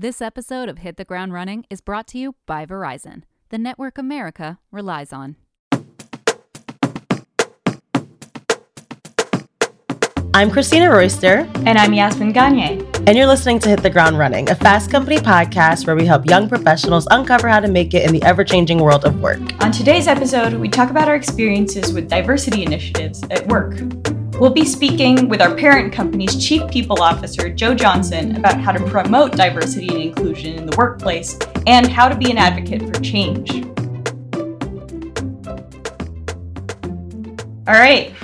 This episode of Hit the Ground Running is brought to you by Verizon, the network America relies on. I'm Christina Royster. And I'm Yasmin Gagne. And you're listening to Hit the Ground Running, a Fast Company podcast where we help young professionals uncover how to make it in the ever changing world of work. On today's episode, we talk about our experiences with diversity initiatives at work. We'll be speaking with our parent company's Chief People Officer, Joe Johnson, about how to promote diversity and inclusion in the workplace and how to be an advocate for change. All right.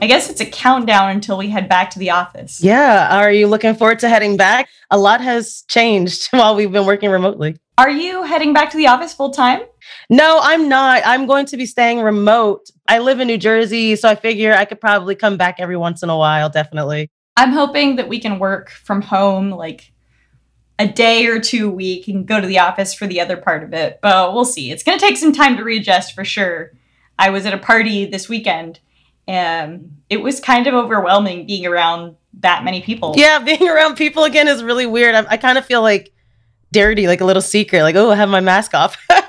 I guess it's a countdown until we head back to the office. Yeah. Are you looking forward to heading back? A lot has changed while we've been working remotely. Are you heading back to the office full time? No, I'm not. I'm going to be staying remote. I live in New Jersey, so I figure I could probably come back every once in a while, definitely. I'm hoping that we can work from home like a day or two a week and go to the office for the other part of it, but we'll see. It's going to take some time to readjust for sure. I was at a party this weekend and it was kind of overwhelming being around that many people. Yeah, being around people again is really weird. I, I kind of feel like dirty, like a little secret, like, oh, I have my mask off.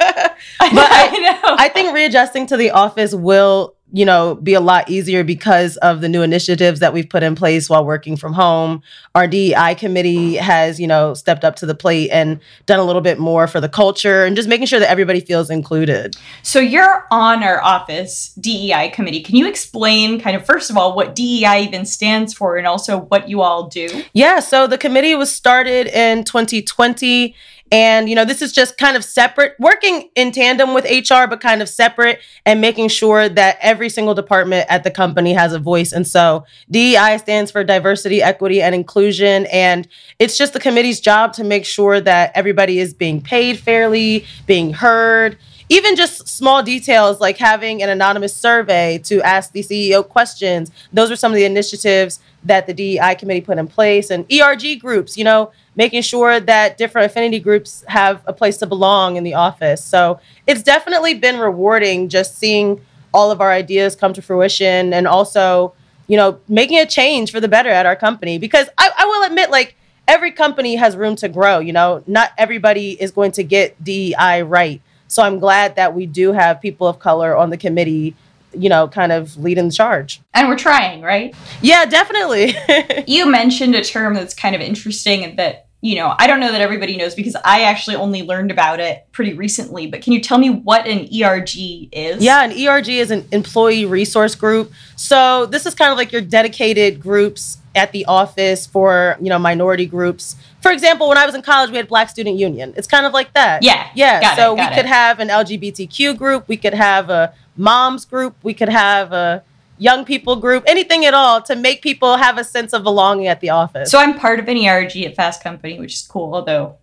but I, I, know. I think readjusting to the office will you know, be a lot easier because of the new initiatives that we've put in place while working from home. Our DEI committee has, you know, stepped up to the plate and done a little bit more for the culture and just making sure that everybody feels included. So you're on our office DEI committee. Can you explain kind of first of all what DEI even stands for and also what you all do? Yeah, so the committee was started in 2020 and, you know, this is just kind of separate, working in tandem with HR, but kind of separate and making sure that every single department at the company has a voice. And so DEI stands for diversity, equity, and inclusion. And it's just the committee's job to make sure that everybody is being paid fairly, being heard, even just small details like having an anonymous survey to ask the CEO questions. Those are some of the initiatives that the DEI committee put in place and ERG groups, you know, making sure that different affinity groups have a place to belong in the office. So it's definitely been rewarding just seeing all of our ideas come to fruition and also, you know, making a change for the better at our company. Because I, I will admit, like, every company has room to grow, you know, not everybody is going to get DEI right. So I'm glad that we do have people of color on the committee you know, kind of leading the charge. And we're trying, right? Yeah, definitely. you mentioned a term that's kind of interesting and that you know, I don't know that everybody knows because I actually only learned about it pretty recently, but can you tell me what an ERG is? Yeah, an ERG is an employee resource group. So this is kind of like your dedicated groups at the office for, you know, minority groups. For example, when I was in college, we had Black Student Union. It's kind of like that. Yeah. Yeah. so it, we it. could have an LGBTQ group, we could have a moms group, we could have a young people group, anything at all to make people have a sense of belonging at the office. So I'm part of an ERG at Fast Company, which is cool, although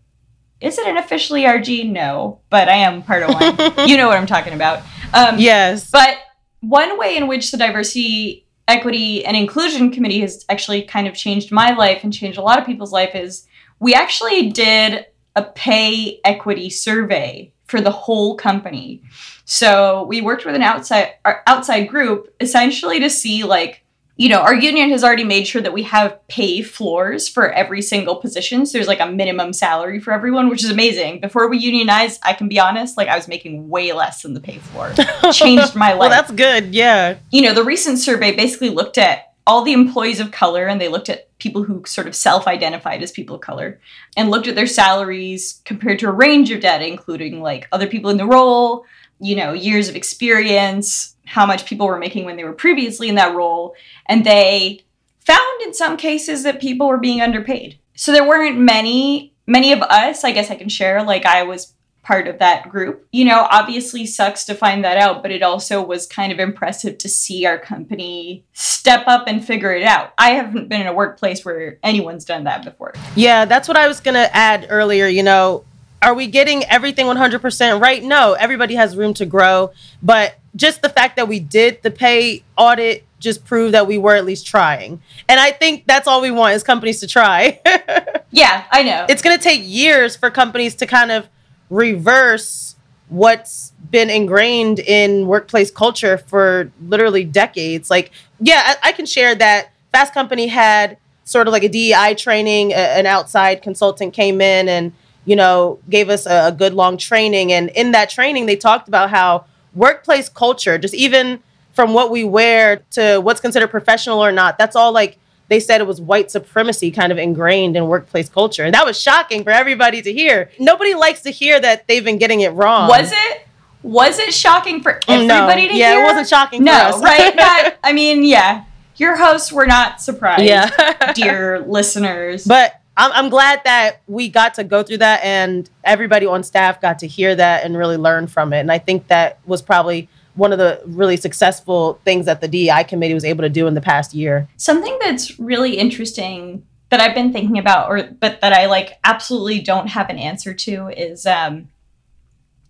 is it an official ERG? No, but I am part of one. you know what I'm talking about. Um, yes. But one way in which the diversity, equity, and inclusion committee has actually kind of changed my life and changed a lot of people's life is we actually did a pay equity survey for the whole company. So we worked with an outside outside group essentially to see like you know, our union has already made sure that we have pay floors for every single position. So there's like a minimum salary for everyone, which is amazing. Before we unionized, I can be honest, like I was making way less than the pay floor. Changed my life. well, that's good. Yeah. You know, the recent survey basically looked at all the employees of color and they looked at people who sort of self-identified as people of color and looked at their salaries compared to a range of data including like other people in the role you know years of experience how much people were making when they were previously in that role and they found in some cases that people were being underpaid. So there weren't many many of us i guess i can share like i was part of that group. You know, obviously sucks to find that out, but it also was kind of impressive to see our company step up and figure it out. I haven't been in a workplace where anyone's done that before. Yeah, that's what I was going to add earlier. You know, are we getting everything 100% right? No, everybody has room to grow, but just the fact that we did the pay audit just proved that we were at least trying. And I think that's all we want is companies to try. yeah, I know. It's going to take years for companies to kind of reverse what's been ingrained in workplace culture for literally decades. Like, yeah, I, I can share that Fast Company had sort of like a DEI training. A, an outside consultant came in and you know gave us a, a good long training, and in that training they talked about how workplace culture, just even from what we wear to what's considered professional or not, that's all like they said it was white supremacy kind of ingrained in workplace culture. And that was shocking for everybody to hear. Nobody likes to hear that they've been getting it wrong. Was it? Was it shocking for mm, everybody no. to yeah, hear? it wasn't shocking No, right? Not, I mean, yeah. Your hosts were not surprised, yeah. dear listeners. But I'm, I'm glad that we got to go through that and everybody on staff got to hear that and really learn from it. And I think that was probably one of the really successful things that the DEI committee was able to do in the past year. Something that's really interesting that I've been thinking about, or but that I like absolutely don't have an answer to, is um,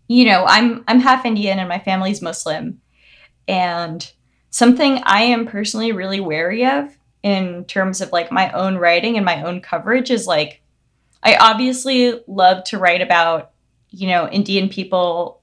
you know, I'm I'm half Indian and my family's Muslim, and something I am personally really wary of in terms of like my own writing and my own coverage is like, I obviously love to write about you know Indian people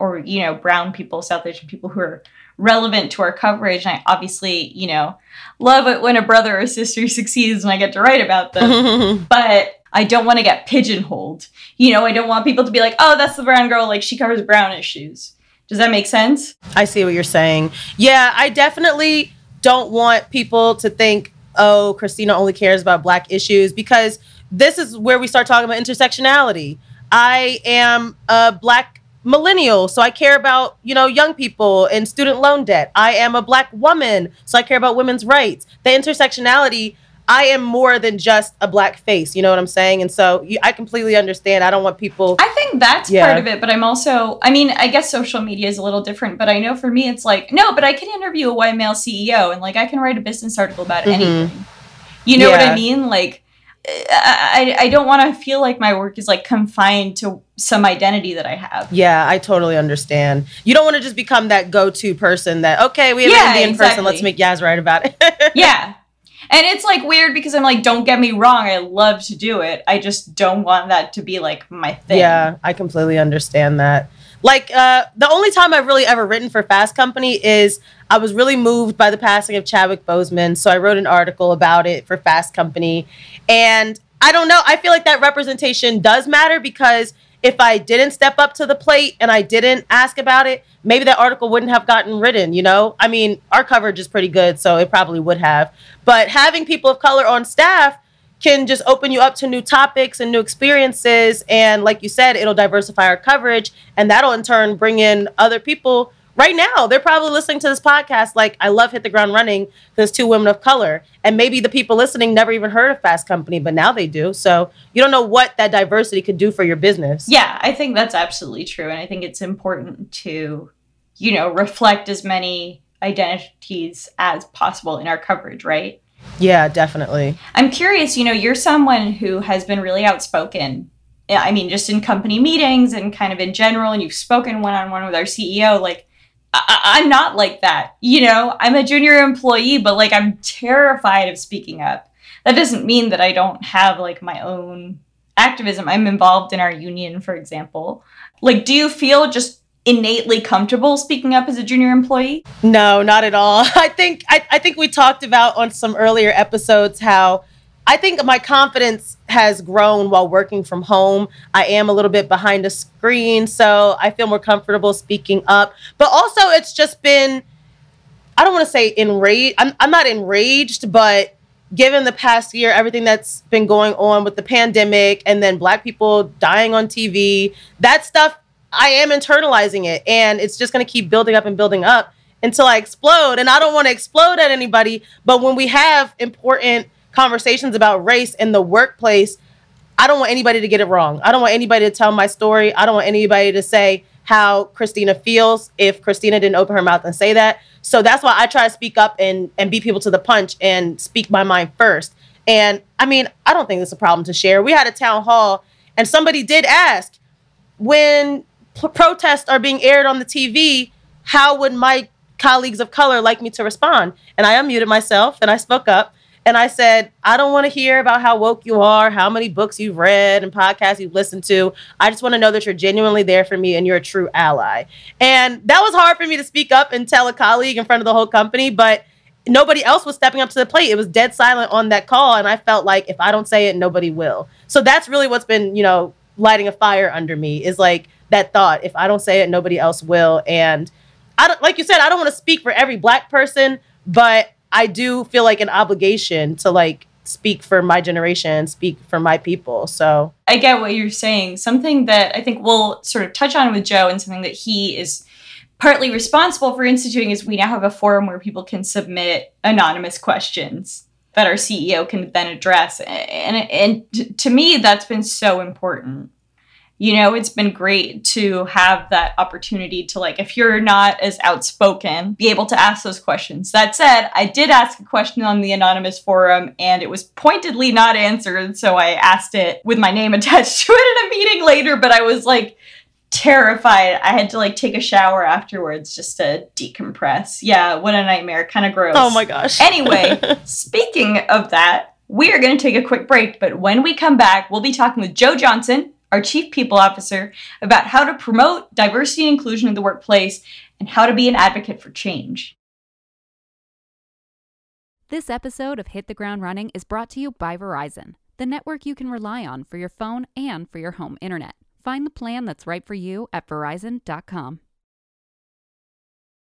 or you know brown people south asian people who are relevant to our coverage. And i obviously you know love it when a brother or sister succeeds and i get to write about them. But i don't want to get pigeonholed. You know i don't want people to be like oh that's the brown girl like she covers brown issues. Does that make sense? I see what you're saying. Yeah, I definitely don't want people to think, oh, Christina only cares about black issues because this is where we start talking about intersectionality. I am a black millennial, so I care about, you know, young people and student loan debt. I am a black woman, so I care about women's rights. The intersectionality, I am more than just a black face, you know what I'm saying? And so you, I completely understand. I don't want people i think that's Yeah. part of it but i'm also i mean i guess social media is a little different but i know for me it's like no but i can interview a white male ceo and like i can write a business article about Mhm. anything you know what i mean like I, I don't want to feel like my work is like confined to some identity that I have. Yeah, I totally understand. You don't want to just become that go-to person that okay, we have Yeah, an Indian person, let's make Yaz write about it. yeah. And it's like weird because I'm like, don't get me wrong, I love to do it. I just don't want that to be like my thing. Yeah, I completely understand that. Like uh, the only time I've really ever written for Fast Company is I was really moved by the passing of Chadwick Boseman, so I wrote an article about it for Fast Company, and I don't know. I feel like that representation does matter because if I didn't step up to the plate and I didn't ask about it, maybe that article wouldn't have gotten written. You know, I mean, our coverage is pretty good, so it probably would have. But having people of color on staff can just open you up to new topics and new experiences. And like you said, it'll diversify our coverage. And that'll in turn bring in other people. Right now, they're probably listening to this podcast like, I love Hit the Ground Running because two women of color. And maybe the people listening never even heard of Fast Company, but now they do. So you don't know what that diversity could do for your business. Yeah, I think that's absolutely true. And I think it's important to, you know, reflect as many identities as possible in our coverage, right? Yeah, definitely. I'm curious, you know, you're someone who has been really outspoken. I mean, just in company meetings and kind of in general, and you've spoken one on one with our CEO. Like, I- I'm not like that. You know, I'm a junior employee, but like, I'm terrified of speaking up. That doesn't mean that I don't have like my own activism. I'm involved in our union, for example. Like, do you feel just innately comfortable speaking up as a junior employee? No, not at all. I think I, I think we talked about on some earlier episodes how I think my confidence has grown while working from home. I am a little bit behind a screen, so I feel more comfortable speaking up. But also it's just been I don't want to say enraged. I'm I'm not enraged, but given the past year, everything that's been going on with the pandemic and then black people dying on TV, that stuff I am internalizing it and it's just going to keep building up and building up until I explode. And I don't want to explode at anybody, but when we have important conversations about race in the workplace, I don't want anybody to get it wrong. I don't want anybody to tell my story. I don't want anybody to say how Christina feels if Christina didn't open her mouth and say that. So that's why I try to speak up and and beat people to the punch and speak my mind first. And I mean, I don't think it's a problem to share. We had a town hall and somebody did ask when protests are being aired on the TV, how would my colleagues of color like me to respond? And I unmuted myself and I spoke up and I said, I don't want to hear about how woke you are, how many books you've read and podcasts you've listened to. I just want to know that you're genuinely there for me and you're a true ally. And that was hard for me to speak up and tell a colleague in front of the whole company, but nobody else was stepping up to the plate. It was dead silent on that call. And I felt like if I don't say it, nobody will. So that's really what's been, you know, lighting a fire under me is like that thought. If I don't say it, nobody else will. And I don't, like you said, I don't want to speak for every black person, but I do feel like an obligation to like speak for my generation, speak for my people. So I get what you're saying. Something that I think we'll sort of touch on with Joe and something that he is partly responsible for instituting is we now have a forum where people can submit anonymous questions that our CEO can then address. And, and to me, that's been so important. You know, it's been great to have that opportunity to, like, if you're not as outspoken, be able to ask those questions. That said, I did ask a question on the anonymous forum and it was pointedly not answered. So I asked it with my name attached to it in a meeting later, but I was like, terrified. I had to like take a shower afterwards just to decompress. Yeah, what a nightmare. Kind of gross. Oh my gosh. anyway, speaking of that, we are going to take a quick break, but when we come back, we'll be talking with Joe Johnson, our Chief People Officer, about how to promote diversity and inclusion in the workplace and how to be an advocate for change. This episode of Hit the Ground Running is brought to you by Verizon, the network you can rely on for your phone and for your home internet. Find the plan that's right for you at verizon.com.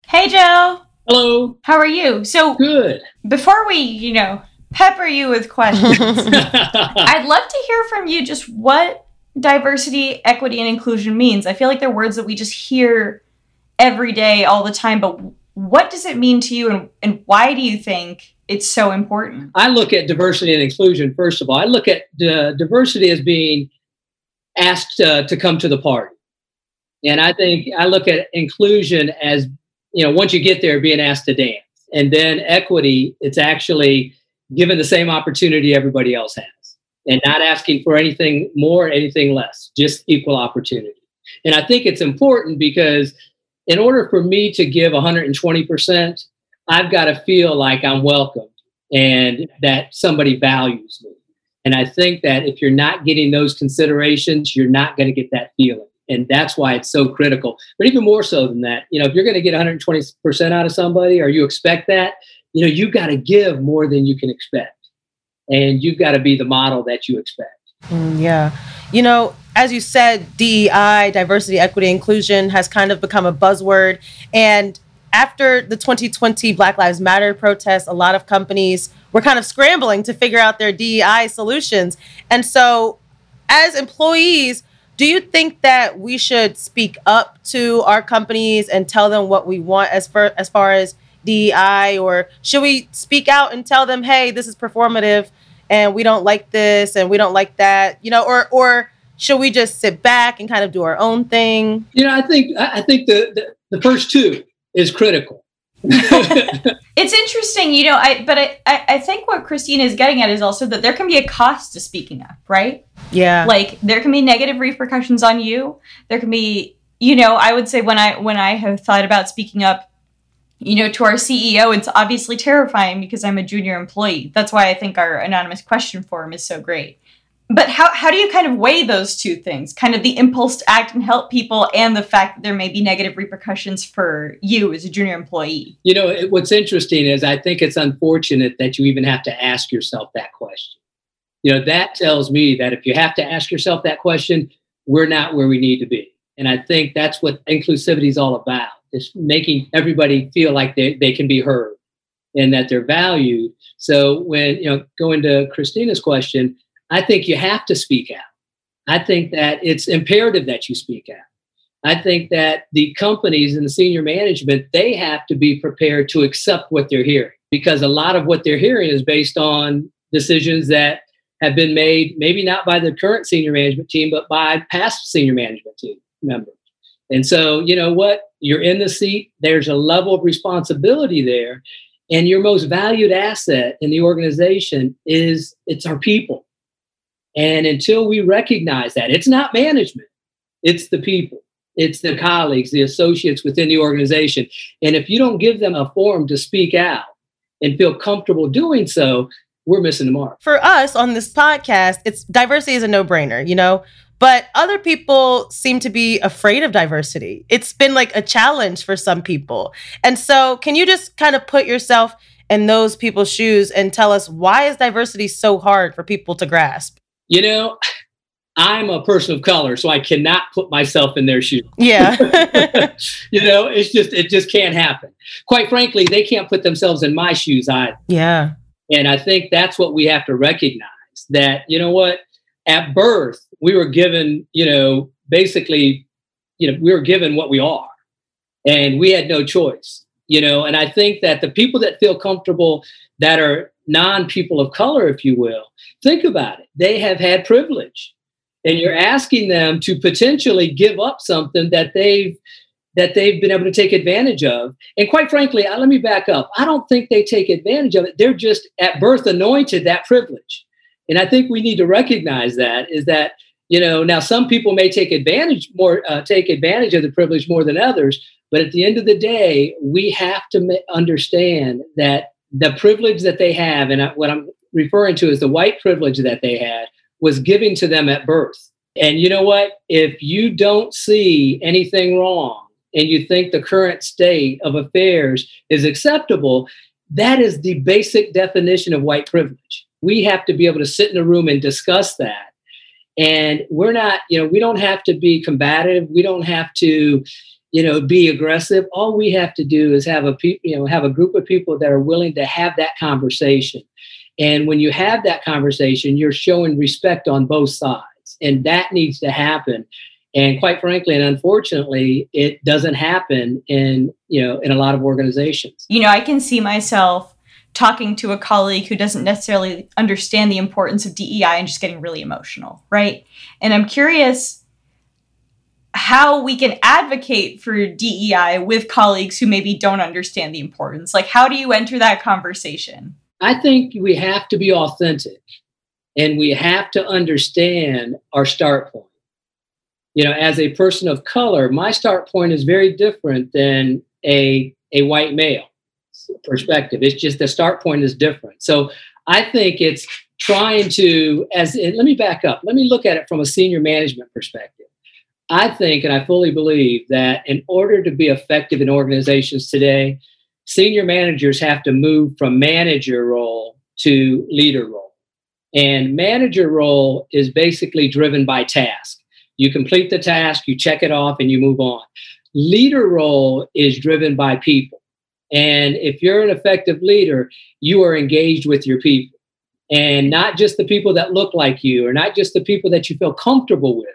Hey, Joe. Hello. How are you? So, Good. before we, you know, pepper you with questions, I'd love to hear from you just what diversity, equity, and inclusion means. I feel like they're words that we just hear every day, all the time, but what does it mean to you and, and why do you think it's so important? I look at diversity and inclusion, first of all. I look at uh, diversity as being asked uh, to come to the party. And I think I look at inclusion as, you know, once you get there, being asked to dance. And then equity, it's actually given the same opportunity everybody else has and not asking for anything more, anything less, just equal opportunity. And I think it's important because in order for me to give 120%, I've got to feel like I'm welcomed and that somebody values me. And I think that if you're not getting those considerations, you're not going to get that feeling. And that's why it's so critical. But even more so than that, you know, if you're going to get 120% out of somebody or you expect that, you know, you've got to give more than you can expect. And you've got to be the model that you expect. Mm, yeah. You know, as you said, DEI, diversity, equity, inclusion has kind of become a buzzword. And after the 2020 Black Lives Matter protests, a lot of companies were kind of scrambling to figure out their DEI solutions. And so, as employees, do you think that we should speak up to our companies and tell them what we want as far as far as DEI, or should we speak out and tell them, "Hey, this is performative, and we don't like this, and we don't like that," you know, or or should we just sit back and kind of do our own thing? You know, I think I think the the, the first two is critical. it's interesting, you know, I but I, I, I think what Christine is getting at is also that there can be a cost to speaking up, right? Yeah. Like there can be negative repercussions on you. There can be, you know, I would say when I when I have thought about speaking up, you know, to our CEO, it's obviously terrifying because I'm a junior employee. That's why I think our anonymous question form is so great. But how, how do you kind of weigh those two things? Kind of the impulse to act and help people and the fact that there may be negative repercussions for you as a junior employee? You know what's interesting is i think it's unfortunate that you even have to ask yourself that question. You know that tells me that if you have to ask yourself that question we're not where we need to be. And i think that's what inclusivity is all about is making everybody feel like they, they can be heard and that they're valued so when you know going to christina's question I think you have to speak out. I think that it's imperative that you speak out. I think that the companies and the senior management, they have to be prepared to accept what they're hearing because a lot of what they're hearing is based on decisions that have been made, maybe not by the current senior management team, but by past senior management team members. And so, you know what? You're in the seat, there's a level of responsibility there. And your most valued asset in the organization is it's our people and until we recognize that, it's not management, it's the people, it's the colleagues, the associates within the organization. And if you don't give them a forum to speak out and feel comfortable doing so, we're missing the mark. For us on this podcast, it's diversity is a no-brainer, you know? But other people seem to be afraid of diversity. It's been like a challenge for some people. And so, can you just kind of put yourself in those people's shoes and tell us why is diversity so hard for people to grasp? You know, I'm a person of color, so I cannot put myself in their shoes. Yeah. you know, it's just it just can't happen. Quite frankly, they can't put themselves in my shoes either. Yeah. And I think that's what we have to recognize that, you know what, at birth, we were given, you know, basically, you know, we were given what we are and we had no choice, you know. And I think that the people that feel comfortable that are non people of color, if you will, think about it. They have had privilege and you're asking them to potentially give up something that they've that they've been able to take advantage of. And quite frankly, I, let me back up. I don't think they take advantage of it. They're just at birth anointed that privilege. And I think we need to recognize that is that you know now some people may take advantage more uh, take advantage of the privilege more than others but at the end of the day we have to understand that the privilege that they have and what i'm referring to is the white privilege that they had was given to them at birth. And you know what? If you don't see anything wrong and you think the current state of affairs is acceptable that is the basic definition of white privilege we have to be able to sit in a room and discuss that. And we're not you know we don't have to be combative. We don't have to you know be aggressive. All we have to do is have a you know have a group of people that are willing to have that conversation. And when you have that conversation you're showing respect on both sides and that needs to happen. And quite frankly and unfortunately it doesn't happen in you know in a lot of organizations. You know i can see myself talking to a colleague who doesn't necessarily understand the importance of DEI and just getting really emotional, right? And I'm curious how we can advocate for DEI with colleagues who maybe don't understand the importance. Like, how do you enter that conversation? I think we have to be authentic and we have to understand our start point. You know, as a person of color, my start point is very different than a, a white male perspective. It's just the start point is different. So I think it's trying to, as let me back up, let me look at it from a senior management perspective. I think and I fully believe that in order to be effective in organizations today, senior managers have to move from manager role to leader role. And manager role is basically driven by task. You complete the task, you check it off, and you move on. Leader role is driven by people. And if you're an effective leader, you are engaged with your people and not just the people that look like you or not just the people that you feel comfortable with.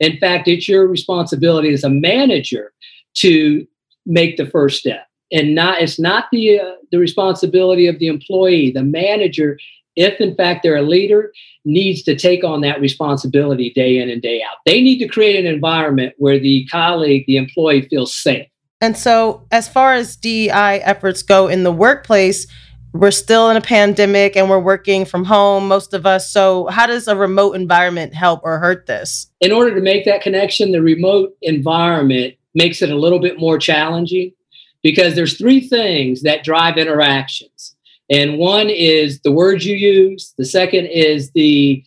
In fact, it's your responsibility as a manager to make the first step. And not it's not the uh, the responsibility of the employee. The manager, if in fact they're a leader, needs to take on that responsibility day in and day out. They need to create an environment where the colleague, the employee feels safe and so, as far as DEI efforts go in the workplace, we're still in a pandemic and we're working from home, most of us. So, how does a remote environment help or hurt this? In order to make that connection, the remote environment makes it a little bit more challenging because there's three things that drive interactions. And one is the words you use, the second is the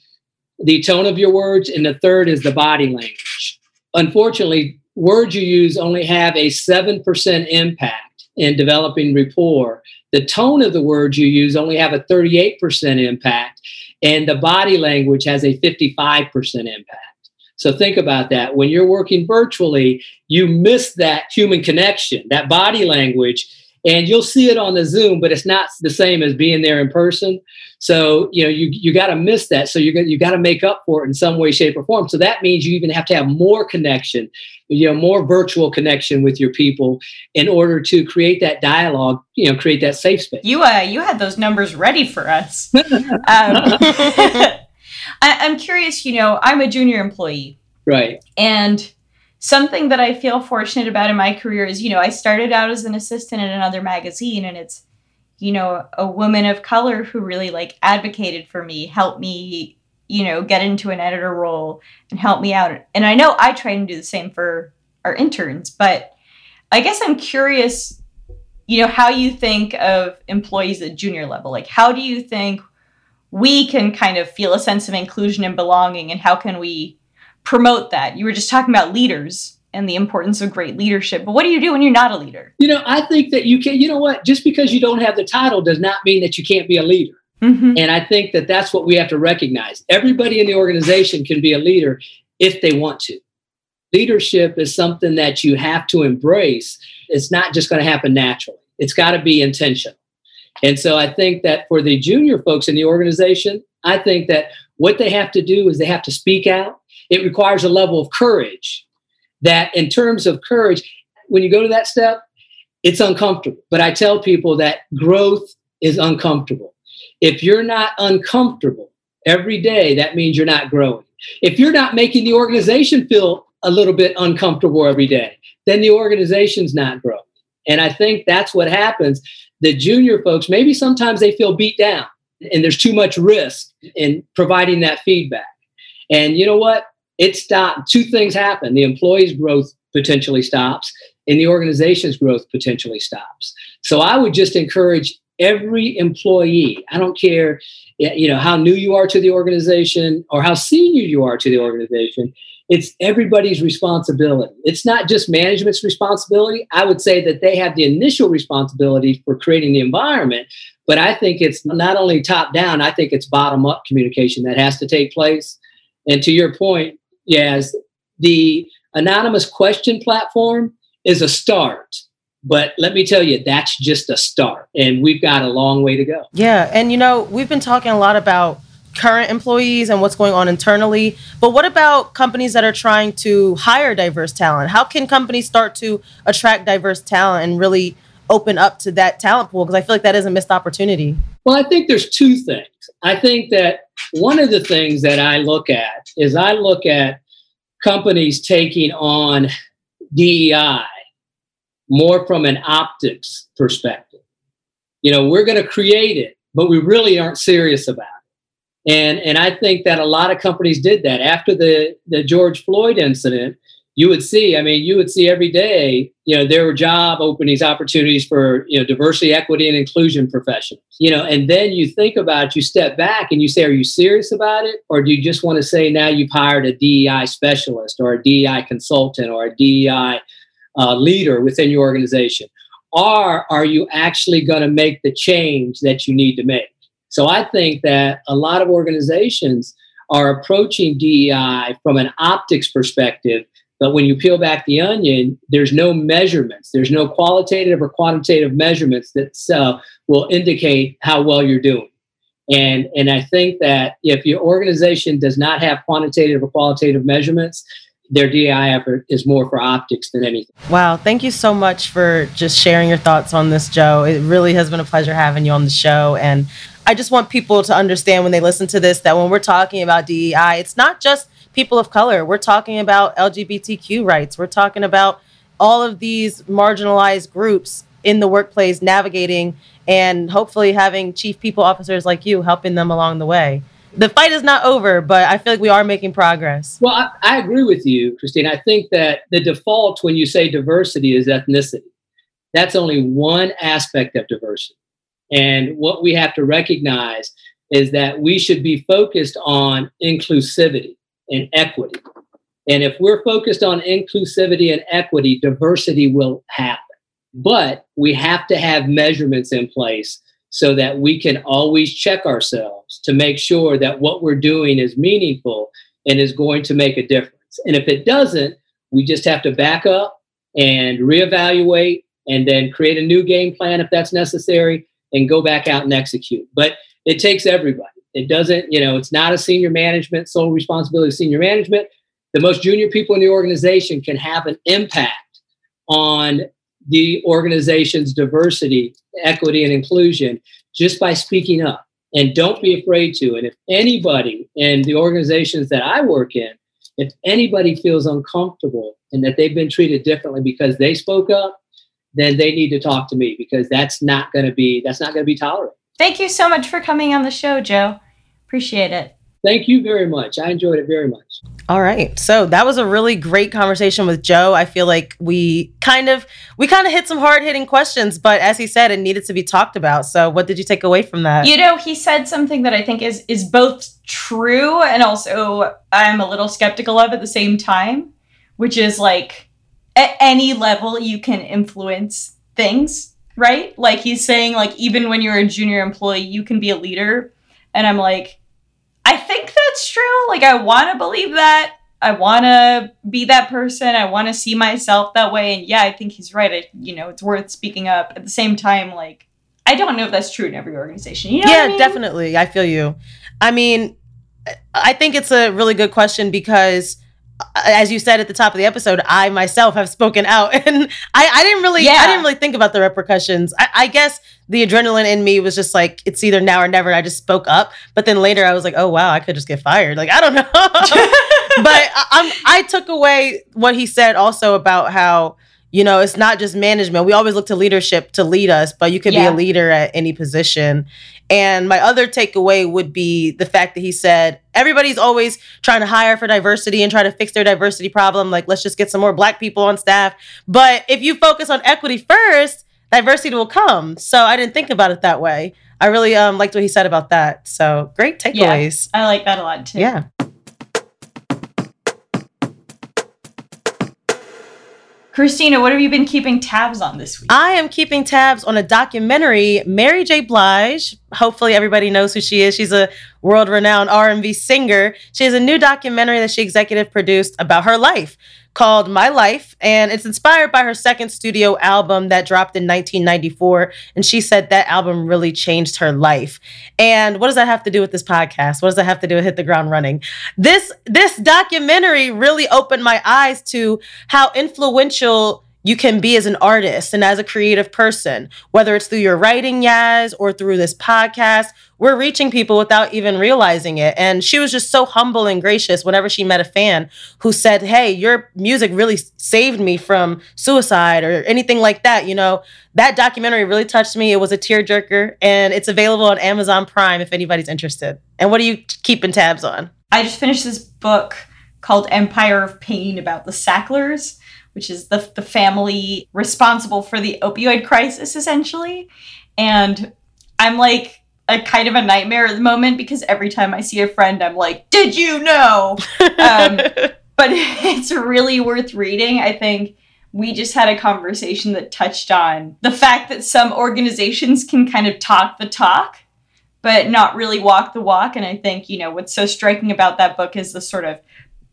the tone of your words, and the third is the body language. Unfortunately, words you use only have a 7% impact in developing rapport. The tone of the words you use only have a 38% impact, and the body language has a 55% impact. So think about that. When you're working virtually, you miss that human connection, that body language, and you'll see it on the Zoom, but it's not the same as being there in person. So you know you you got to miss that. So you got you got to make up for it in some way, shape, or form. So that means you even have to have more connection, you know, more virtual connection with your people in order to create that dialogue. You know, create that safe space. You uh you had those numbers ready for us. um, I, I'm curious. You know, I'm a junior employee, right? And something that I feel fortunate about in my career is, you know, I started out as an assistant in another magazine and it's, you know, a woman of color who really like advocated for me, helped me, you know, get into an editor role and help me out. And I know I try and do the same for our interns, but I guess I'm curious, you know, how you think of employees at junior level. Like, how do you think we can kind of feel a sense of inclusion and belonging, and how can we promote that. You were just talking about leaders and the importance of great leadership. But what do you do when you're not a leader? You know, I think that you can, you know what, just because you don't have the title does not mean that you can't be a leader. Mm-hmm. And I think that that's what we have to recognize. Everybody in the organization can be a leader if they want to. Leadership is something that you have to embrace. It's not just going to happen naturally, it's got to be intentional. And so I think that for the junior folks in the organization, I think that what they have to do is they have to speak out. It requires a level of courage that, in terms of courage, when you go to that step, it's uncomfortable. But I tell people that growth is uncomfortable. If you're not uncomfortable every day, that means you're not growing. If you're not making the organization feel a little bit uncomfortable every day, then the organization's not growing. And I think that's what happens. The junior folks, maybe sometimes they feel beat down and there's too much risk in providing that feedback. And you know what? It stopped. Two things happen. The employee's growth potentially stops and the organization's growth potentially stops. So I would just encourage every employee i don't care you know how new you are to the organization or how senior you are to the organization it's everybody's responsibility it's not just management's responsibility i would say that they have the initial responsibility for creating the environment but i think it's not only top down i think it's bottom up communication that has to take place and to your point yes the anonymous question platform is a start but let me tell you, that's just a start, and we've got a long way to go. Yeah. And, you know, we've been talking a lot about current employees and what's going on internally. But what about companies that are trying to hire diverse talent? How can companies start to attract diverse talent and really open up to that talent pool? Because I feel like that is a missed opportunity. Well, I think there's two things. I think that one of the things that I look at is I look at companies taking on DEI more from an optics perspective. You know, we're going to create it, but we really aren't serious about it. And and I think that a lot of companies did that after the the George Floyd incident. You would see, I mean, you would see every day, you know, there were job openings, opportunities for, you know, diversity, equity, and inclusion professionals. You know, and then you think about, it you step back and you say, are you serious about it? Or do you just want to say now you've hired a DEI specialist or a DEI consultant or a DEI uh, leader within your organization? Or are you actually going to make the change that you need to make? So I think that a lot of organizations are approaching DEI from an optics perspective. But when you peel back the onion, there's no measurements. There's no qualitative or quantitative measurements that uh, will indicate how well you're doing. And, and I think that if your organization does not have quantitative or qualitative measurements, their DEI effort is more for optics than anything. Wow. Thank you so much for just sharing your thoughts on this, Joe. It really has been a pleasure having you on the show. And I just want people to understand when they listen to this that when we're talking about DEI, it's not just people of color. We're talking about LGBTQ rights. We're talking about all of these marginalized groups in the workplace navigating and hopefully having chief people officers like you helping them along the way the fight is not over, but I feel like we are making progress. Well, I, I, agree with you, Christine. I think that the default when you say diversity is ethnicity. That's only one aspect of diversity. And what we have to recognize is that we should be focused on inclusivity and equity. And if we're focused on inclusivity and equity, diversity will happen. But we have to have measurements in place so that we can always check ourselves to make sure that what we're doing is meaningful and is going to make a difference. And if it doesn't, we just have to back up and reevaluate and then create a new game plan if that's necessary and go back out and execute. But it takes everybody. It doesn't, you know, it's not a senior management sole responsibility of senior management. The most junior people in the organization can have an impact on the organization's diversity, equity, and inclusion just by speaking up. And don't be afraid to. And if anybody in the organizations that I work in, if anybody feels uncomfortable and that they've been treated differently because they spoke up, then they need to talk to me because that's not going to be that's not going to be tolerated. Thank you so much for coming on the show, Joe. Appreciate it. Thank you very much. I enjoyed it very much. All right. So that was a really great conversation with Joe. I feel like we kind of we kind of hit some hard-hitting questions, but as he said, it needed to be talked about. So what did you take away from that? You know, he said something that I think is is both true and also I'm a little skeptical of at the same time, which is like at any level you can influence things, right? Like he's saying like even when you're a junior employee, you can be a leader. And I'm like, I think that's true. Like I want to believe that. I want to be that person. I want to see myself that way. And yeah, I think he's right. I, you know, it's worth speaking up. At the same time, like, I don't know if that's true in every organization. You know yeah, I mean? definitely. I feel you. I mean, I think it's a really good question because as you said at the top of the episode, I myself have spoken out, and I, I didn't really, Yeah. I didn't really think about the repercussions. I, I guess the adrenaline in me was just like, it's either now or never. And I just spoke up, but then later I was like, oh wow, I could just get fired. Like I don't know, but I, I'm, I took away what he said also about how you know it's not just management. We always look to leadership to lead us, but you can Yeah. be a leader at any position. And my other takeaway would be the fact that he said everybody's always trying to hire for diversity and try to fix their diversity problem. Like, let's just get some more black people on staff. But if you focus on equity first, diversity will come. So I didn't think about it that way. I really um, liked what he said about that. So great Yeah. takeaways. I like that a lot too. Yeah. Christina, what have you been keeping tabs on this week? I am keeping tabs on a documentary. Mary J. Blige. Hopefully, everybody knows who she is. She's a world-renowned R&B singer. She has a new documentary that she executive produced about her life called My Life, and it's inspired by her second studio album that dropped in 1994. And she said that album really changed her life. And what does that have to do with this podcast? What does that have to do with Hit the Ground Running? This this documentary really opened my eyes to how influential you can be as an artist and as a creative person, whether it's through your writing, Yaz, or through this podcast. We're reaching people without even realizing it. And she was just so humble and gracious whenever she met a fan who said, Hey, your music really saved me from suicide or anything like that. You know, that documentary really touched me. It was a tearjerker and it's available on Amazon Prime if anybody's interested. And what are you keeping tabs on? I just finished this book called Empire of Pain about the Sacklers, which is the, the family responsible for the opioid crisis, essentially. And I'm like a kind of a nightmare at the moment because every time I see a friend, I'm like, Did you know? Um, but it's really worth reading. I think we just had a conversation that touched on the fact that some organizations can kind of talk the talk but not really walk the walk and i think you know what's so striking about that book is the sort of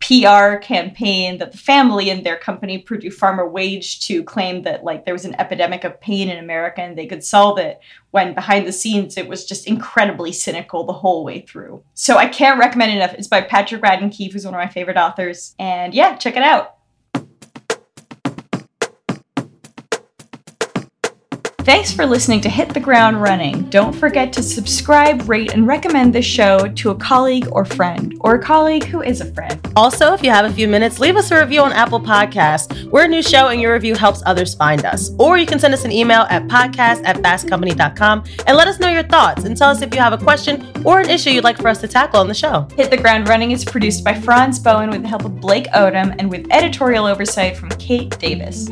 PR campaign that the family and their company Purdue Pharma waged to claim that like there was an epidemic of pain in America and they could solve it when behind the scenes it was just incredibly cynical the whole way through. So I can't recommend enough. It's by Patrick Radden Keefe, who's one of my favorite authors. And yeah, check it out. Thanks for listening to Hit the Ground Running. Don't forget to subscribe, rate, and recommend this show to a colleague or friend, or a colleague who is a friend. Also, if you have a few minutes, leave us a review on Apple Podcasts. We're a new show, and your review helps others find us. Or you can send us an email at podcast at fastcompany.com and let us know your thoughts and tell us if you have a question or an issue you'd like for us to tackle on the show. Hit the Ground Running is produced by Franz Bowen with the help of Blake Odom and with editorial oversight from Kate Davis.